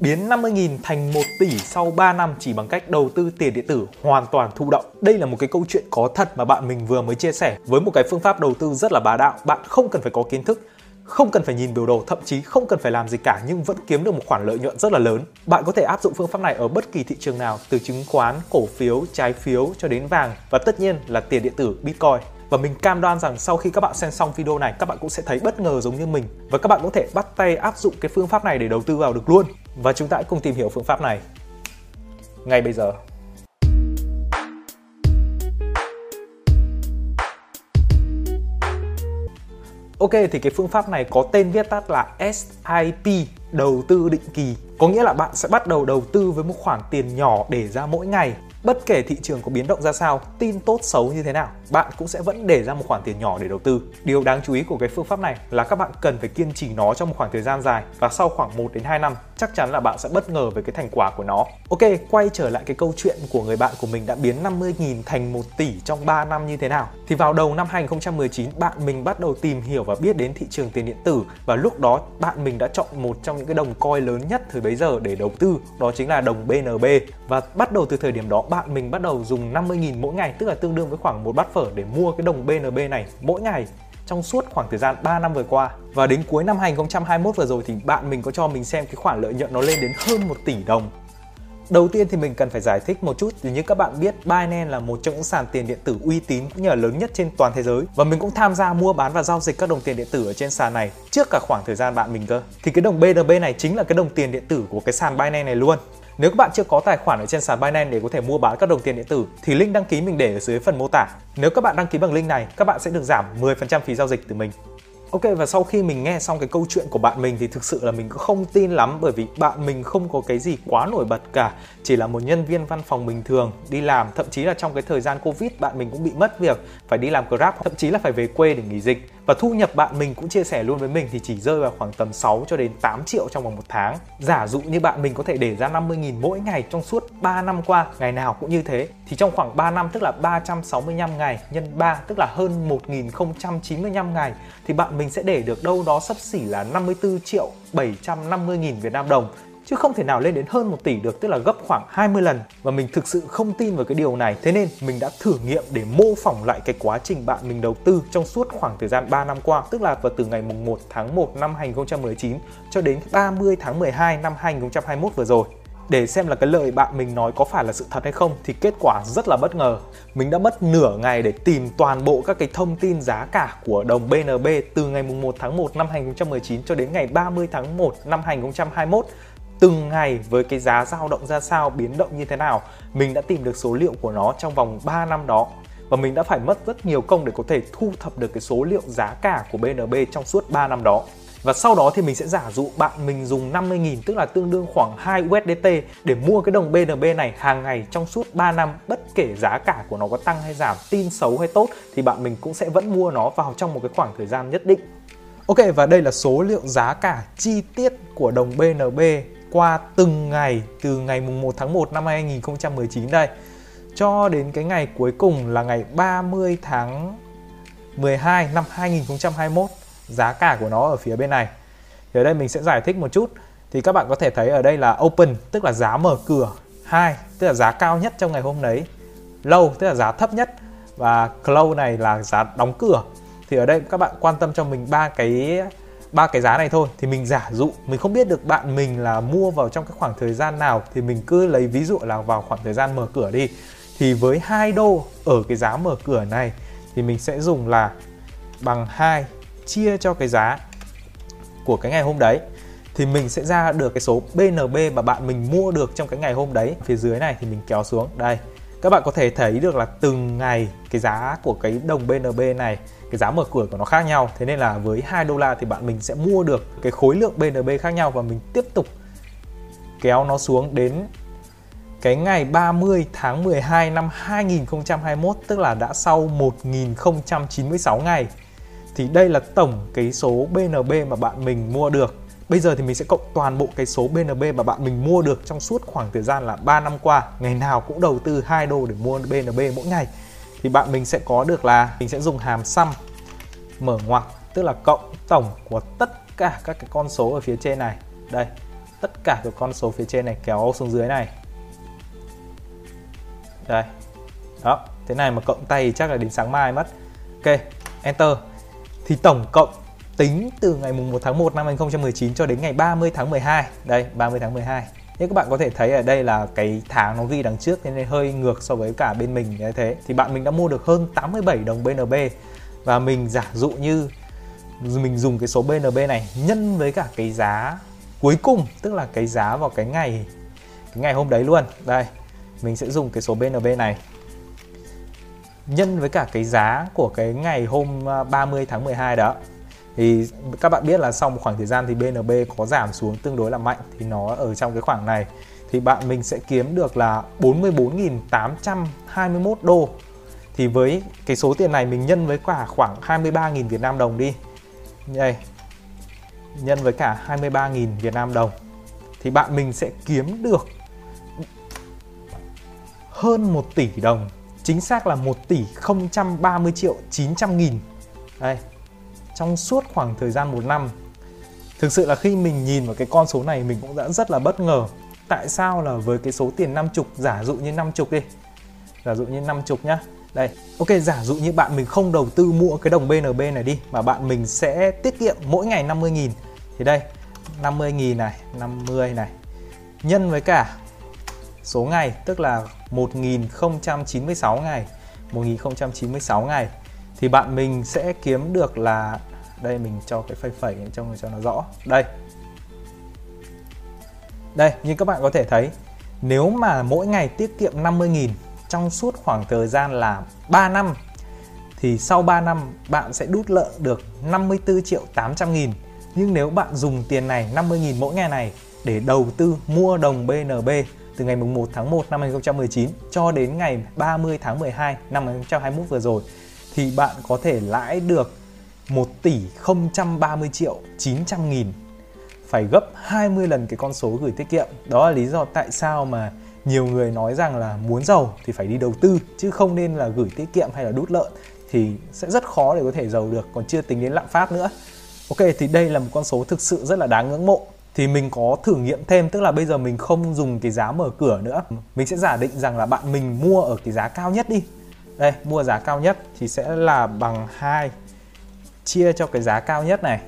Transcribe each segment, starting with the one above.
biến 50.000 thành 1 tỷ sau 3 năm chỉ bằng cách đầu tư tiền điện tử hoàn toàn thụ động. Đây là một cái câu chuyện có thật mà bạn mình vừa mới chia sẻ với một cái phương pháp đầu tư rất là bá đạo. Bạn không cần phải có kiến thức, không cần phải nhìn biểu đồ, thậm chí không cần phải làm gì cả nhưng vẫn kiếm được một khoản lợi nhuận rất là lớn. Bạn có thể áp dụng phương pháp này ở bất kỳ thị trường nào, từ chứng khoán, cổ phiếu, trái phiếu cho đến vàng và tất nhiên là tiền điện tử Bitcoin. Và mình cam đoan rằng sau khi các bạn xem xong video này, các bạn cũng sẽ thấy bất ngờ giống như mình và các bạn có thể bắt tay áp dụng cái phương pháp này để đầu tư vào được luôn. Và chúng ta hãy cùng tìm hiểu phương pháp này ngay bây giờ. Ok, thì cái phương pháp này có tên viết tắt là SIP đầu tư định kỳ có nghĩa là bạn sẽ bắt đầu đầu tư với một khoản tiền nhỏ để ra mỗi ngày bất kể thị trường có biến động ra sao, tin tốt xấu như thế nào, bạn cũng sẽ vẫn để ra một khoản tiền nhỏ để đầu tư. Điều đáng chú ý của cái phương pháp này là các bạn cần phải kiên trì nó trong một khoảng thời gian dài và sau khoảng 1 đến 2 năm, chắc chắn là bạn sẽ bất ngờ về cái thành quả của nó. Ok, quay trở lại cái câu chuyện của người bạn của mình đã biến 50.000 thành 1 tỷ trong 3 năm như thế nào. Thì vào đầu năm 2019, bạn mình bắt đầu tìm hiểu và biết đến thị trường tiền điện tử và lúc đó bạn mình đã chọn một trong những cái đồng coin lớn nhất thời bấy giờ để đầu tư, đó chính là đồng BNB. Và bắt đầu từ thời điểm đó bạn mình bắt đầu dùng 50.000 mỗi ngày, tức là tương đương với khoảng một bát phở để mua cái đồng BNB này mỗi ngày trong suốt khoảng thời gian 3 năm vừa qua. Và đến cuối năm 2021 vừa rồi thì bạn mình có cho mình xem cái khoản lợi nhuận nó lên đến hơn 1 tỷ đồng. Đầu tiên thì mình cần phải giải thích một chút, thì như các bạn biết, Binance là một trong những sàn tiền điện tử uy tín cũng như là lớn nhất trên toàn thế giới và mình cũng tham gia mua bán và giao dịch các đồng tiền điện tử ở trên sàn này trước cả khoảng thời gian bạn mình cơ. Thì cái đồng BNB này chính là cái đồng tiền điện tử của cái sàn Binance này luôn. Nếu các bạn chưa có tài khoản ở trên sàn Binance để có thể mua bán các đồng tiền điện tử thì link đăng ký mình để ở dưới phần mô tả. Nếu các bạn đăng ký bằng link này, các bạn sẽ được giảm 10% phí giao dịch từ mình. Ok và sau khi mình nghe xong cái câu chuyện của bạn mình thì thực sự là mình cũng không tin lắm bởi vì bạn mình không có cái gì quá nổi bật cả chỉ là một nhân viên văn phòng bình thường đi làm thậm chí là trong cái thời gian covid bạn mình cũng bị mất việc phải đi làm grab thậm chí là phải về quê để nghỉ dịch và thu nhập bạn mình cũng chia sẻ luôn với mình thì chỉ rơi vào khoảng tầm 6 cho đến 8 triệu trong vòng một tháng. Giả dụ như bạn mình có thể để ra 50.000 mỗi ngày trong suốt 3 năm qua, ngày nào cũng như thế thì trong khoảng 3 năm tức là 365 ngày nhân 3 tức là hơn 1095 ngày thì bạn mình sẽ để được đâu đó sấp xỉ là 54 triệu 750 nghìn Việt Nam đồng chứ không thể nào lên đến hơn 1 tỷ được, tức là gấp khoảng 20 lần. Và mình thực sự không tin vào cái điều này. Thế nên mình đã thử nghiệm để mô phỏng lại cái quá trình bạn mình đầu tư trong suốt khoảng thời gian 3 năm qua, tức là vào từ ngày mùng 1 tháng 1 năm 2019 cho đến 30 tháng 12 năm 2021 vừa rồi. Để xem là cái lời bạn mình nói có phải là sự thật hay không thì kết quả rất là bất ngờ. Mình đã mất nửa ngày để tìm toàn bộ các cái thông tin giá cả của đồng BNB từ ngày mùng 1 tháng 1 năm 2019 cho đến ngày 30 tháng 1 năm 2021 từng ngày với cái giá dao động ra sao, biến động như thế nào. Mình đã tìm được số liệu của nó trong vòng 3 năm đó và mình đã phải mất rất nhiều công để có thể thu thập được cái số liệu giá cả của BNB trong suốt 3 năm đó. Và sau đó thì mình sẽ giả dụ bạn mình dùng 50.000 tức là tương đương khoảng 2 USDT để mua cái đồng BNB này hàng ngày trong suốt 3 năm bất kể giá cả của nó có tăng hay giảm, tin xấu hay tốt thì bạn mình cũng sẽ vẫn mua nó vào trong một cái khoảng thời gian nhất định. Ok và đây là số liệu giá cả chi tiết của đồng BNB qua từng ngày, từ ngày mùng 1 tháng 1 năm 2019 đây, cho đến cái ngày cuối cùng là ngày 30 tháng 12 năm 2021 giá cả của nó ở phía bên này. Thì ở đây mình sẽ giải thích một chút. Thì các bạn có thể thấy ở đây là open, tức là giá mở cửa. Hai, tức là giá cao nhất trong ngày hôm đấy. Low, tức là giá thấp nhất. Và close này là giá đóng cửa. Thì ở đây các bạn quan tâm cho mình ba cái ba cái giá này thôi, thì mình giả dụ, mình không biết được bạn mình là mua vào trong cái khoảng thời gian nào, thì mình cứ lấy ví dụ là vào khoảng thời gian mở cửa đi. Thì với 2 đô ở cái giá mở cửa này, thì mình sẽ dùng là bằng 2 chia cho cái giá của cái ngày hôm đấy. Thì mình sẽ ra được cái số BNB mà bạn mình mua được trong cái ngày hôm đấy. Phía dưới này thì mình kéo xuống, đây các bạn có thể thấy được là từng ngày cái giá của cái đồng BNB này, cái giá mở cửa của nó khác nhau. Thế nên là với 2 đô la thì bạn mình sẽ mua được cái khối lượng BNB khác nhau và mình tiếp tục kéo nó xuống đến cái ngày 30 tháng 12 năm 2021 tức là đã sau 1096 ngày. Thì đây là tổng cái số BNB mà bạn mình mua được. Bây giờ thì mình sẽ cộng toàn bộ cái số BNB mà bạn mình mua được trong suốt khoảng thời gian là 3 năm qua. Ngày nào cũng đầu tư 2 đô để mua BNB mỗi ngày. Thì bạn mình sẽ có được là, mình sẽ dùng hàm sum mở ngoặc, Tức là cộng tổng của tất cả các cái con số ở phía trên này. Đây, tất cả các con số phía trên này kéo xuống dưới này. Đây, đó, thế này mà cộng tay thì chắc là đến sáng mai mất. Ok, enter. Thì tổng cộng tính từ ngày mùng 1 tháng 1 năm 2019 cho đến ngày 30 tháng 12 đây 30 tháng 12 nhưng các bạn có thể thấy ở đây là cái tháng nó ghi đằng trước nên hơi ngược so với cả bên mình, như thế. Thì bạn mình đã mua được hơn 87 đồng BNB và mình giả dụ như mình dùng cái số BNB này nhân với cả cái giá cuối cùng, tức là cái giá vào cái ngày cái ngày hôm đấy luôn. Đây, mình sẽ dùng cái số BNB này nhân với cả cái giá của cái ngày hôm à, 30 tháng 12 đó thì các bạn biết là sau một khoảng thời gian thì BNB có giảm xuống tương đối là mạnh, thì nó ở trong cái khoảng này. Thì bạn mình sẽ kiếm được là 44.821 đô. Thì với cái số tiền này mình nhân với cả khoảng 23.000 Việt Nam đồng đi. Đây, nhân với cả 23.000 Việt Nam đồng. Thì bạn mình sẽ kiếm được hơn 1 tỷ đồng. Chính xác là 1 tỷ 030 triệu 900 nghìn. Đây trong suốt khoảng thời gian một năm. Thực sự là khi mình nhìn vào cái con số này, mình cũng đã rất là bất ngờ. Tại sao là với cái số tiền 50 giả dụ như 50 đi. Giả dụ như 50 nhá. Đây, ok, giả dụ như bạn mình không đầu tư mua cái đồng BNB này đi, mà bạn mình sẽ tiết kiệm mỗi ngày 50.000 thì đây 50.000 này 50 này. Nhân với cả số ngày, tức là 1096 ngày. 1096 ngày thì bạn mình sẽ kiếm được là, đây, mình cho cái phẩy phẩy cho cho nó rõ. Đây. Đây, như các bạn có thể thấy, nếu mà mỗi ngày tiết kiệm 50.000 trong suốt khoảng thời gian là 3 năm, thì sau 3 năm bạn sẽ đút lợi được 54 triệu 800 nghìn. Nhưng nếu bạn dùng tiền này 50 nghìn mỗi ngày này, để đầu tư mua đồng BNB từ ngày 1 tháng 1 năm 2019 cho đến ngày 30 tháng 12 năm 2021 vừa rồi thì bạn có thể lãi được 1 tỷ 030 triệu 900 nghìn. Phải gấp 20 lần cái con số gửi tiết kiệm. Đó là lý do tại sao mà nhiều người nói rằng là muốn giàu thì phải đi đầu tư, chứ không nên là gửi tiết kiệm hay là đút lợn thì sẽ rất khó để có thể giàu được, còn chưa tính đến lạm phát nữa. Ok, thì đây là một con số thực sự rất là đáng ngưỡng mộ. Thì mình có thử nghiệm thêm, tức là bây giờ mình không dùng cái giá mở cửa nữa. Mình sẽ giả định rằng là bạn mình mua ở cái giá cao nhất đi đây, mua giá cao nhất thì sẽ là bằng 2 chia cho cái giá cao nhất này.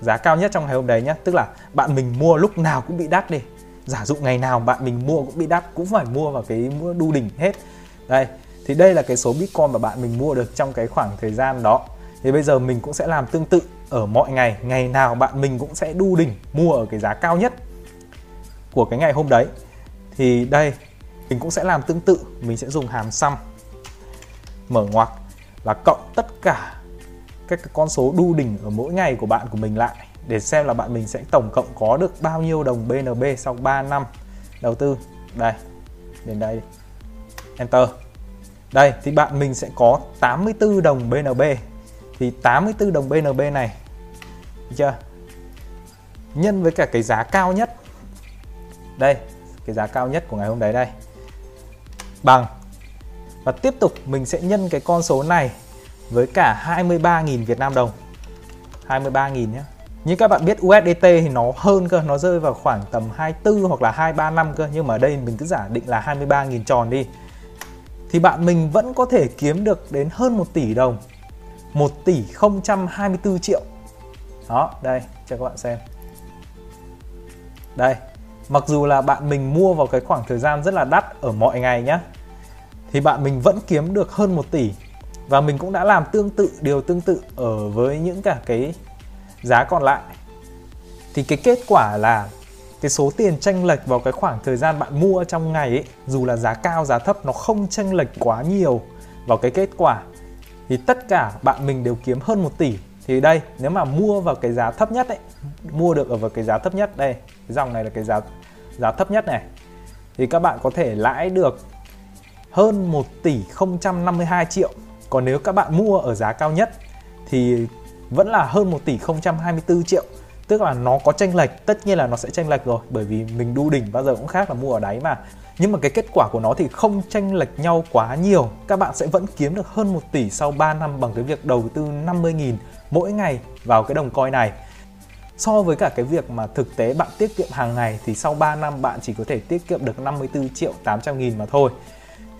Giá cao nhất trong ngày hôm đấy nhé tức là bạn mình mua lúc nào cũng bị đắt đi. Giả dụ ngày nào bạn mình mua cũng bị đắt, cũng phải mua vào cái mua đu đỉnh hết. Đây, thì đây là cái số bitcoin mà bạn mình mua được trong cái khoảng thời gian đó. Thì bây giờ mình cũng sẽ làm tương tự ở mọi ngày. Ngày nào bạn mình cũng sẽ đu đỉnh mua ở cái giá cao nhất của cái ngày hôm đấy. Thì đây, mình cũng sẽ làm tương tự. Mình sẽ dùng hàm sum mở ngoặc là cộng tất cả các con số đu đỉnh ở mỗi ngày của bạn của mình lại để xem là bạn mình sẽ tổng cộng có được bao nhiêu đồng BNB sau 3 năm đầu tư. Đây, đến đây. Enter. Đây thì bạn mình sẽ có 84 đồng BNB. Thì 84 đồng BNB này được chưa? Nhân với cả cái giá cao nhất. Đây, cái giá cao nhất của ngày hôm đấy đây. Bằng và tiếp tục mình sẽ nhân cái con số này với cả 23.000 Việt Nam đồng. 23.000 nhé như các bạn biết USDT thì nó hơn cơ, nó rơi vào khoảng tầm 24 hoặc là 235 cơ. Nhưng mà ở đây mình cứ giả định là 23.000 tròn đi. Thì bạn mình vẫn có thể kiếm được đến hơn 1 tỷ đồng. 1 tỷ 024 triệu. Đó, đây, cho các bạn xem. Đây, mặc dù là bạn mình mua vào cái khoảng thời gian rất là đắt ở mọi ngày nhé thì bạn mình vẫn kiếm được hơn 1 tỷ. Và mình cũng đã làm tương tự, điều tương tự ở với những cả cái giá còn lại. Thì cái kết quả là cái số tiền tranh lệch vào cái khoảng thời gian bạn mua trong ngày ấy, dù là giá cao, giá thấp, nó không tranh lệch quá nhiều vào cái kết quả. Thì tất cả bạn mình đều kiếm hơn 1 tỷ. Thì đây, nếu mà mua vào cái giá thấp nhất ấy, mua được ở vào cái giá thấp nhất đây, cái dòng này là cái giá giá thấp nhất này, thì các bạn có thể lãi được hơn 1 tỷ 052 triệu. Còn nếu các bạn mua ở giá cao nhất thì vẫn là hơn 1 tỷ 024 triệu. Tức là nó có tranh lệch, tất nhiên là nó sẽ tranh lệch rồi, bởi vì mình đu đỉnh bao giờ cũng khác là mua ở đáy mà. Nhưng mà cái kết quả của nó thì không tranh lệch nhau quá nhiều. Các bạn sẽ vẫn kiếm được hơn 1 tỷ sau 3 năm bằng cái việc đầu tư 50.000 mỗi ngày vào cái đồng coin này. So với cả cái việc mà thực tế bạn tiết kiệm hàng ngày thì sau 3 năm bạn chỉ có thể tiết kiệm được 54 triệu 800 nghìn mà thôi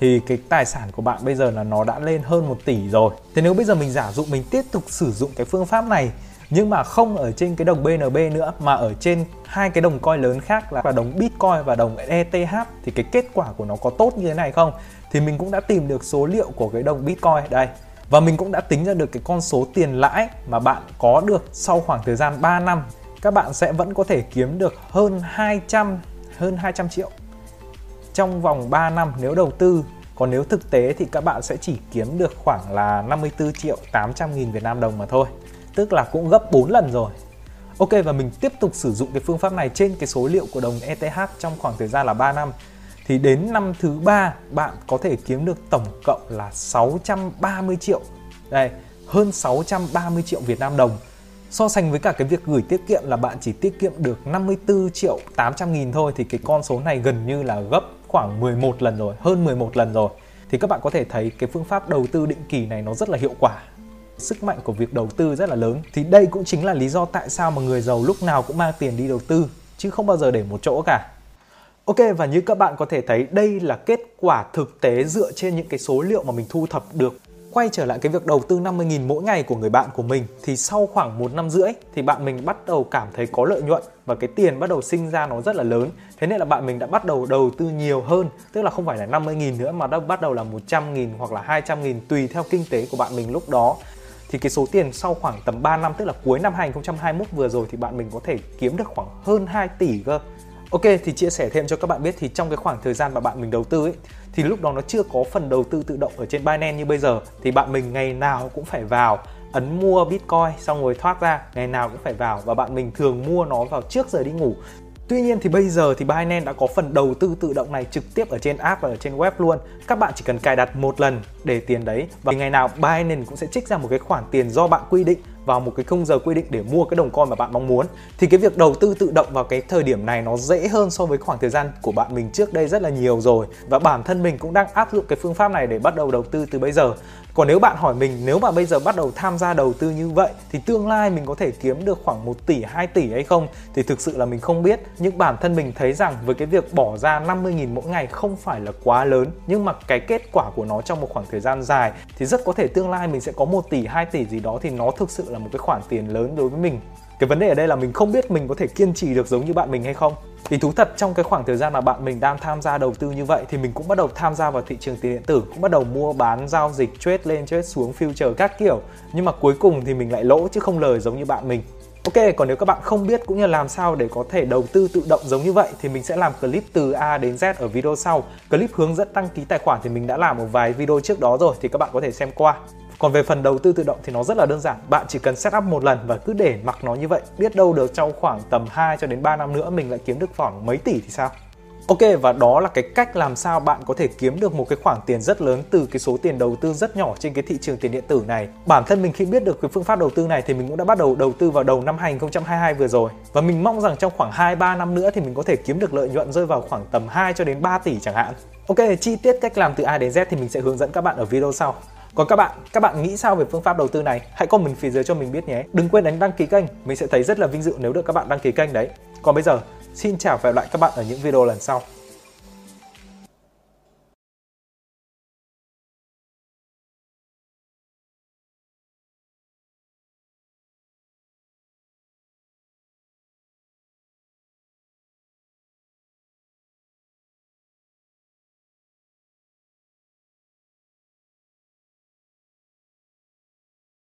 thì cái tài sản của bạn bây giờ là nó đã lên hơn 1 tỷ rồi. Thế nếu bây giờ mình giả dụ mình tiếp tục sử dụng cái phương pháp này, nhưng mà không ở trên cái đồng BNB nữa, mà ở trên hai cái đồng coin lớn khác là đồng Bitcoin và đồng ETH thì cái kết quả của nó có tốt như thế này không? Thì mình cũng đã tìm được số liệu của cái đồng Bitcoin đây. Và mình cũng đã tính ra được cái con số tiền lãi mà bạn có được sau khoảng thời gian 3 năm. Các bạn sẽ vẫn có thể kiếm được hơn 200 hơn 200 triệu trong vòng 3 năm nếu đầu tư còn nếu thực tế thì các bạn sẽ chỉ kiếm được khoảng là 54 triệu 800 nghìn Việt Nam đồng mà thôi tức là cũng gấp 4 lần rồi Ok và mình tiếp tục sử dụng cái phương pháp này trên cái số liệu của đồng ETH trong khoảng thời gian là 3 năm thì đến năm thứ ba bạn có thể kiếm được tổng cộng là 630 triệu. Đây, hơn 630 triệu Việt Nam đồng. So sánh với cả cái việc gửi tiết kiệm là bạn chỉ tiết kiệm được 54 triệu 800 nghìn thôi thì cái con số này gần như là gấp khoảng 11 lần rồi, hơn 11 lần rồi. Thì các bạn có thể thấy cái phương pháp đầu tư định kỳ này nó rất là hiệu quả. Sức mạnh của việc đầu tư rất là lớn. Thì đây cũng chính là lý do tại sao mà người giàu lúc nào cũng mang tiền đi đầu tư chứ không bao giờ để một chỗ cả. Ok và như các bạn có thể thấy đây là kết quả thực tế dựa trên những cái số liệu mà mình thu thập được quay trở lại cái việc đầu tư 50.000 mỗi ngày của người bạn của mình, thì sau khoảng một năm rưỡi thì bạn mình bắt đầu cảm thấy có lợi nhuận và cái tiền bắt đầu sinh ra nó rất là lớn. Thế nên là bạn mình đã bắt đầu đầu tư nhiều hơn, tức là không phải là 50.000 nữa mà đã bắt đầu là 100.000 hoặc là 200.000 tùy theo kinh tế của bạn mình lúc đó. Thì cái số tiền sau khoảng tầm 3 năm, tức là cuối năm 2021 vừa rồi thì bạn mình có thể kiếm được khoảng hơn 2 tỷ cơ. Ok, thì chia sẻ thêm cho các bạn biết thì trong cái khoảng thời gian mà bạn mình đầu tư ấy, thì lúc đó nó chưa có phần đầu tư tự động ở trên Binance như bây giờ. Thì bạn mình ngày nào cũng phải vào ấn mua Bitcoin, xong rồi thoát ra, ngày nào cũng phải vào. Và bạn mình thường mua nó vào trước giờ đi ngủ. Tuy nhiên thì bây giờ thì Binance đã có phần đầu tư tự động này trực tiếp ở trên app và ở trên web luôn. Các bạn chỉ cần cài đặt một lần để tiền đấy. Và ngày nào Binance cũng sẽ trích ra một cái khoản tiền do bạn quy định vào một cái khung giờ quy định để mua cái đồng coin mà bạn mong muốn, thì cái việc đầu tư tự động vào cái thời điểm này nó dễ hơn so với khoảng thời gian của bạn mình trước đây rất là nhiều rồi. Và bản thân mình cũng đang áp dụng cái phương pháp này để bắt đầu đầu tư từ bây giờ. Còn nếu bạn hỏi mình, nếu mà bây giờ bắt đầu tham gia đầu tư như vậy, thì tương lai mình có thể kiếm được khoảng 1 tỷ 2 tỷ hay không, thì thực sự là mình không biết. Nhưng bản thân mình thấy rằng với cái việc bỏ ra 50.000 mỗi ngày không phải là quá lớn, nhưng mà cái kết quả của nó trong một khoảng thời gian dài thì rất có thể tương lai mình sẽ có 1 tỷ 2 tỷ gì đó thì nó thực sự là một cái khoản tiền lớn đối với mình cái vấn đề ở đây là mình không biết mình có thể kiên trì được giống như bạn mình hay không thì thú thật trong cái khoảng thời gian mà bạn mình đang tham gia đầu tư như vậy thì mình cũng bắt đầu tham gia vào thị trường tiền điện tử cũng bắt đầu mua bán giao dịch trade lên trade xuống future các kiểu nhưng mà cuối cùng thì mình lại lỗ chứ không lời giống như bạn mình Ok, còn nếu các bạn không biết cũng như làm sao để có thể đầu tư tự động giống như vậy thì mình sẽ làm clip từ A đến Z ở video sau. Clip hướng dẫn đăng ký tài khoản thì mình đã làm một vài video trước đó rồi thì các bạn có thể xem qua. Còn về phần đầu tư tự động thì nó rất là đơn giản. Bạn chỉ cần setup một lần và cứ để mặc nó như vậy. Biết đâu được trong khoảng tầm 2 cho đến 3 năm nữa mình lại kiếm được khoảng mấy tỷ thì sao? Ok và đó là cái cách làm sao bạn có thể kiếm được một cái khoản tiền rất lớn từ cái số tiền đầu tư rất nhỏ trên cái thị trường tiền điện tử này. Bản thân mình khi biết được cái phương pháp đầu tư này thì mình cũng đã bắt đầu đầu tư vào đầu năm 2022 vừa rồi. Và mình mong rằng trong khoảng 2 3 năm nữa thì mình có thể kiếm được lợi nhuận rơi vào khoảng tầm 2 cho đến 3 tỷ chẳng hạn. Ok, chi tiết cách làm từ A đến Z thì mình sẽ hướng dẫn các bạn ở video sau. Còn các bạn, các bạn nghĩ sao về phương pháp đầu tư này? Hãy comment phía dưới cho mình biết nhé. Đừng quên đánh đăng ký kênh, mình sẽ thấy rất là vinh dự nếu được các bạn đăng ký kênh đấy. Còn bây giờ, xin chào và hẹn gặp lại các bạn ở những video lần sau.